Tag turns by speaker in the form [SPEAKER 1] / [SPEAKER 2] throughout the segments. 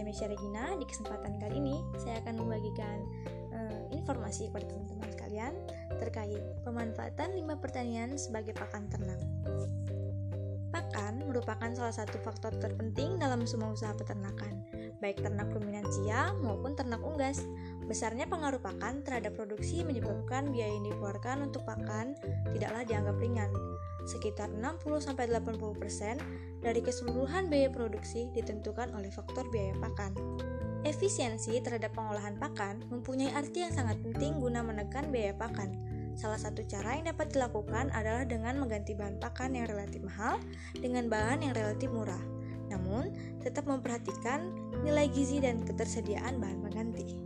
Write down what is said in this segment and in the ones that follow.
[SPEAKER 1] saya Mesya Regina. Di kesempatan kali ini, saya akan membagikan uh, informasi kepada teman-teman sekalian terkait pemanfaatan limbah pertanian sebagai pakan ternak. Pakan merupakan salah satu faktor terpenting dalam semua usaha peternakan, baik ternak ruminansia maupun ternak unggas. Besarnya pengaruh pakan terhadap produksi menyebabkan biaya yang dikeluarkan untuk pakan tidaklah dianggap ringan sekitar 60-80% dari keseluruhan biaya produksi ditentukan oleh faktor biaya pakan. Efisiensi terhadap pengolahan pakan mempunyai arti yang sangat penting guna menekan biaya pakan. Salah satu cara yang dapat dilakukan adalah dengan mengganti bahan pakan yang relatif mahal dengan bahan yang relatif murah. Namun, tetap memperhatikan nilai gizi dan ketersediaan bahan pengganti.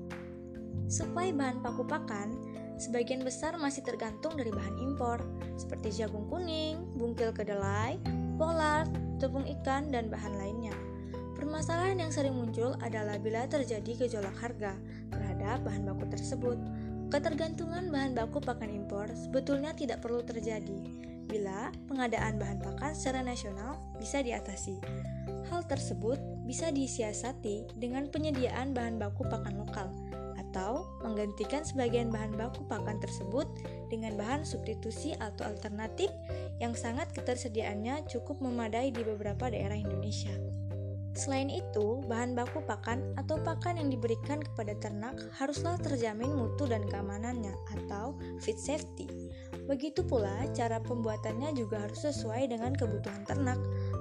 [SPEAKER 1] Suplai bahan paku pakan sebagian besar masih tergantung dari bahan impor, seperti jagung kuning, bungkil kedelai, polar, tepung ikan, dan bahan lainnya. Permasalahan yang sering muncul adalah bila terjadi gejolak harga terhadap bahan baku tersebut. Ketergantungan bahan baku pakan impor sebetulnya tidak perlu terjadi bila pengadaan bahan pakan secara nasional bisa diatasi. Hal tersebut bisa disiasati dengan penyediaan bahan baku pakan lokal atau menggantikan sebagian bahan baku pakan tersebut dengan bahan substitusi atau alternatif yang sangat ketersediaannya cukup memadai di beberapa daerah Indonesia. Selain itu, bahan baku pakan atau pakan yang diberikan kepada ternak haruslah terjamin mutu dan keamanannya atau feed safety. Begitu pula cara pembuatannya juga harus sesuai dengan kebutuhan ternak.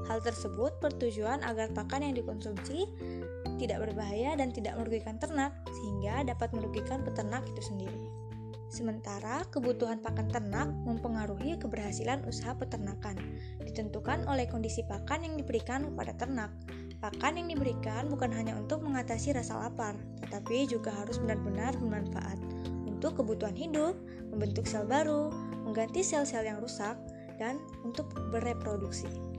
[SPEAKER 1] Hal tersebut bertujuan agar pakan yang dikonsumsi tidak berbahaya dan tidak merugikan ternak, sehingga dapat merugikan peternak itu sendiri. Sementara kebutuhan pakan ternak mempengaruhi keberhasilan usaha peternakan, ditentukan oleh kondisi pakan yang diberikan kepada ternak. Pakan yang diberikan bukan hanya untuk mengatasi rasa lapar, tetapi juga harus benar-benar bermanfaat untuk kebutuhan hidup, membentuk sel baru, mengganti sel-sel yang rusak, dan untuk bereproduksi.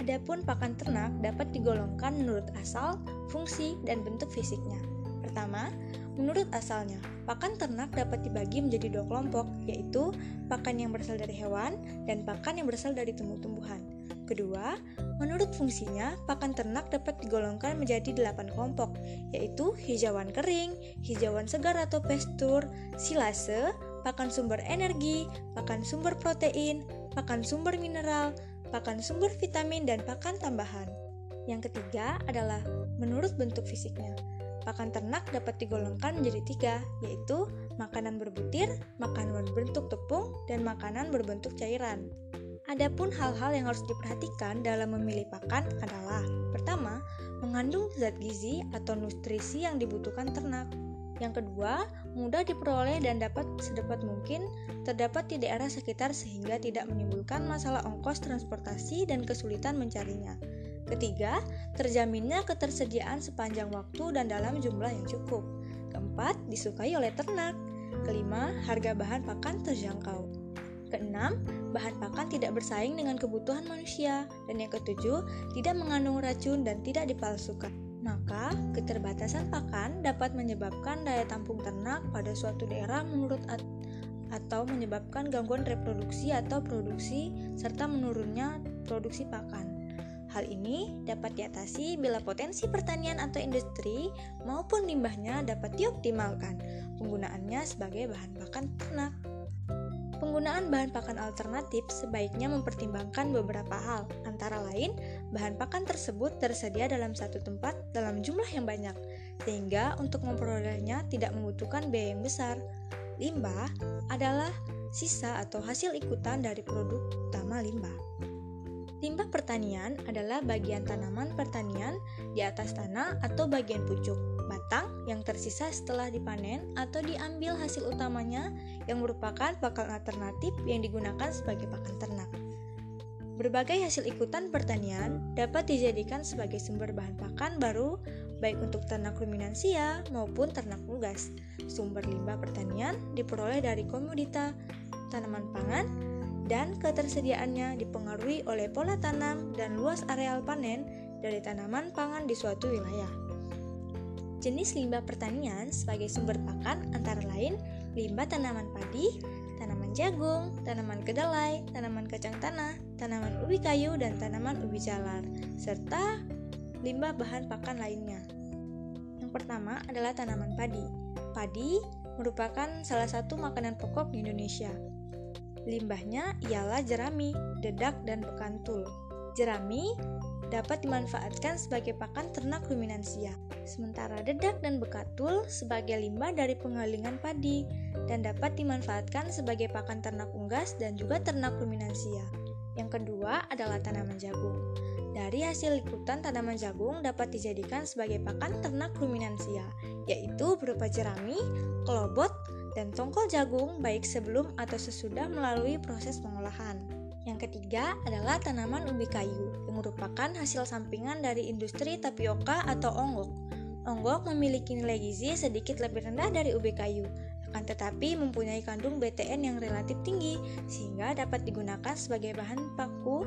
[SPEAKER 1] Adapun pakan ternak dapat digolongkan menurut asal, fungsi, dan bentuk fisiknya. Pertama, menurut asalnya, pakan ternak dapat dibagi menjadi dua kelompok, yaitu pakan yang berasal dari hewan dan pakan yang berasal dari tumbuh-tumbuhan. Kedua, menurut fungsinya, pakan ternak dapat digolongkan menjadi delapan kelompok, yaitu hijauan kering, hijauan segar atau pastur, silase, pakan sumber energi, pakan sumber protein, pakan sumber mineral, pakan sumber vitamin, dan pakan tambahan. Yang ketiga adalah menurut bentuk fisiknya. Pakan ternak dapat digolongkan menjadi tiga, yaitu makanan berbutir, makanan berbentuk tepung, dan makanan berbentuk cairan. Adapun hal-hal yang harus diperhatikan dalam memilih pakan adalah Pertama, mengandung zat gizi atau nutrisi yang dibutuhkan ternak. Yang kedua, mudah diperoleh dan dapat sedapat mungkin terdapat di daerah sekitar sehingga tidak menimbulkan masalah ongkos transportasi dan kesulitan mencarinya. Ketiga, terjaminnya ketersediaan sepanjang waktu dan dalam jumlah yang cukup. Keempat, disukai oleh ternak. Kelima, harga bahan pakan terjangkau. Keenam, bahan pakan tidak bersaing dengan kebutuhan manusia. Dan yang ketujuh, tidak mengandung racun dan tidak dipalsukan. Maka, keterbatasan pakan dapat menyebabkan daya tampung ternak pada suatu daerah menurut at atau menyebabkan gangguan reproduksi atau produksi serta menurunnya produksi pakan. Hal ini dapat diatasi bila potensi pertanian atau industri maupun limbahnya dapat dioptimalkan penggunaannya sebagai bahan pakan ternak. Penggunaan bahan pakan alternatif sebaiknya mempertimbangkan beberapa hal, antara lain bahan pakan tersebut tersedia dalam satu tempat dalam jumlah yang banyak, sehingga untuk memperolehnya tidak membutuhkan biaya yang besar. Limbah adalah sisa atau hasil ikutan dari produk utama limbah. Limbah pertanian adalah bagian tanaman pertanian di atas tanah atau bagian pucuk batang yang tersisa setelah dipanen atau diambil hasil utamanya yang merupakan pakan alternatif yang digunakan sebagai pakan ternak. Berbagai hasil ikutan pertanian dapat dijadikan sebagai sumber bahan pakan baru baik untuk ternak ruminansia maupun ternak unggas. Sumber limbah pertanian diperoleh dari komodita tanaman pangan dan ketersediaannya dipengaruhi oleh pola tanam dan luas areal panen dari tanaman pangan di suatu wilayah. Jenis limbah pertanian sebagai sumber pakan antara lain limbah tanaman padi, tanaman jagung, tanaman kedelai, tanaman kacang tanah, tanaman ubi kayu, dan tanaman ubi jalar, serta limbah bahan pakan lainnya. Yang pertama adalah tanaman padi. Padi merupakan salah satu makanan pokok di Indonesia. Limbahnya ialah jerami, dedak, dan bekantul. Jerami dapat dimanfaatkan sebagai pakan ternak ruminansia, sementara dedak dan bekatul sebagai limbah dari pengalingan padi dan dapat dimanfaatkan sebagai pakan ternak unggas dan juga ternak ruminansia. Yang kedua adalah tanaman jagung. Dari hasil liputan tanaman jagung dapat dijadikan sebagai pakan ternak ruminansia, yaitu berupa jerami, kelobot, dan tongkol jagung baik sebelum atau sesudah melalui proses pengolahan. Yang ketiga adalah tanaman ubi kayu, yang merupakan hasil sampingan dari industri tapioka atau onggok. Onggok memiliki nilai gizi sedikit lebih rendah dari ubi kayu, akan tetapi mempunyai kandung BTN yang relatif tinggi sehingga dapat digunakan sebagai bahan baku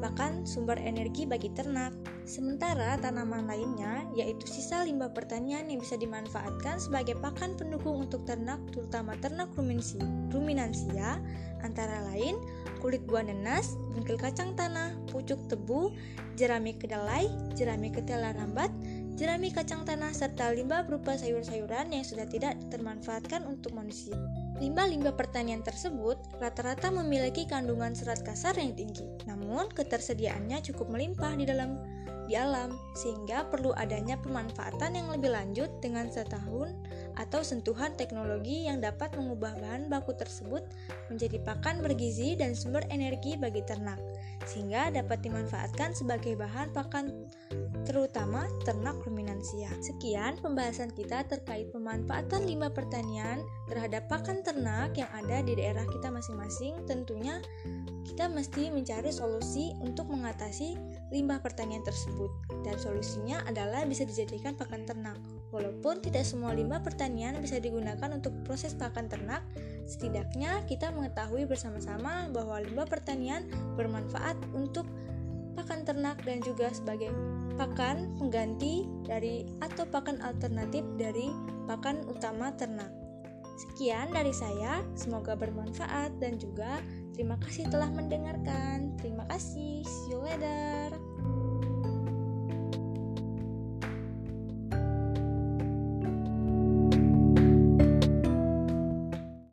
[SPEAKER 1] bahkan sumber energi bagi ternak. Sementara tanaman lainnya yaitu sisa limbah pertanian yang bisa dimanfaatkan sebagai pakan pendukung untuk ternak terutama ternak ruminansia antara lain kulit buah nenas, bungkil kacang tanah, pucuk tebu, jerami kedelai, jerami ketela rambat, jerami kacang tanah, serta limbah berupa sayur-sayuran yang sudah tidak termanfaatkan untuk manusia. Limbah-limbah pertanian tersebut rata-rata memiliki kandungan serat kasar yang tinggi, namun ketersediaannya cukup melimpah di dalam di alam, sehingga perlu adanya pemanfaatan yang lebih lanjut dengan setahun atau sentuhan teknologi yang dapat mengubah bahan baku tersebut menjadi pakan bergizi dan sumber energi bagi ternak, sehingga dapat dimanfaatkan sebagai bahan pakan terutama ternak ruminansia. Sekian pembahasan kita terkait pemanfaatan limbah pertanian terhadap pakan ternak yang ada di daerah kita masing-masing. Tentunya kita mesti mencari solusi untuk mengatasi limbah pertanian tersebut dan solusinya adalah bisa dijadikan pakan ternak. Walaupun tidak semua limbah pertanian bisa digunakan untuk proses pakan ternak, setidaknya kita mengetahui bersama-sama bahwa limbah pertanian bermanfaat untuk pakan ternak dan juga sebagai pakan pengganti dari atau pakan alternatif dari pakan utama ternak. Sekian dari saya, semoga bermanfaat dan juga terima kasih telah mendengarkan. Terima kasih, see you later.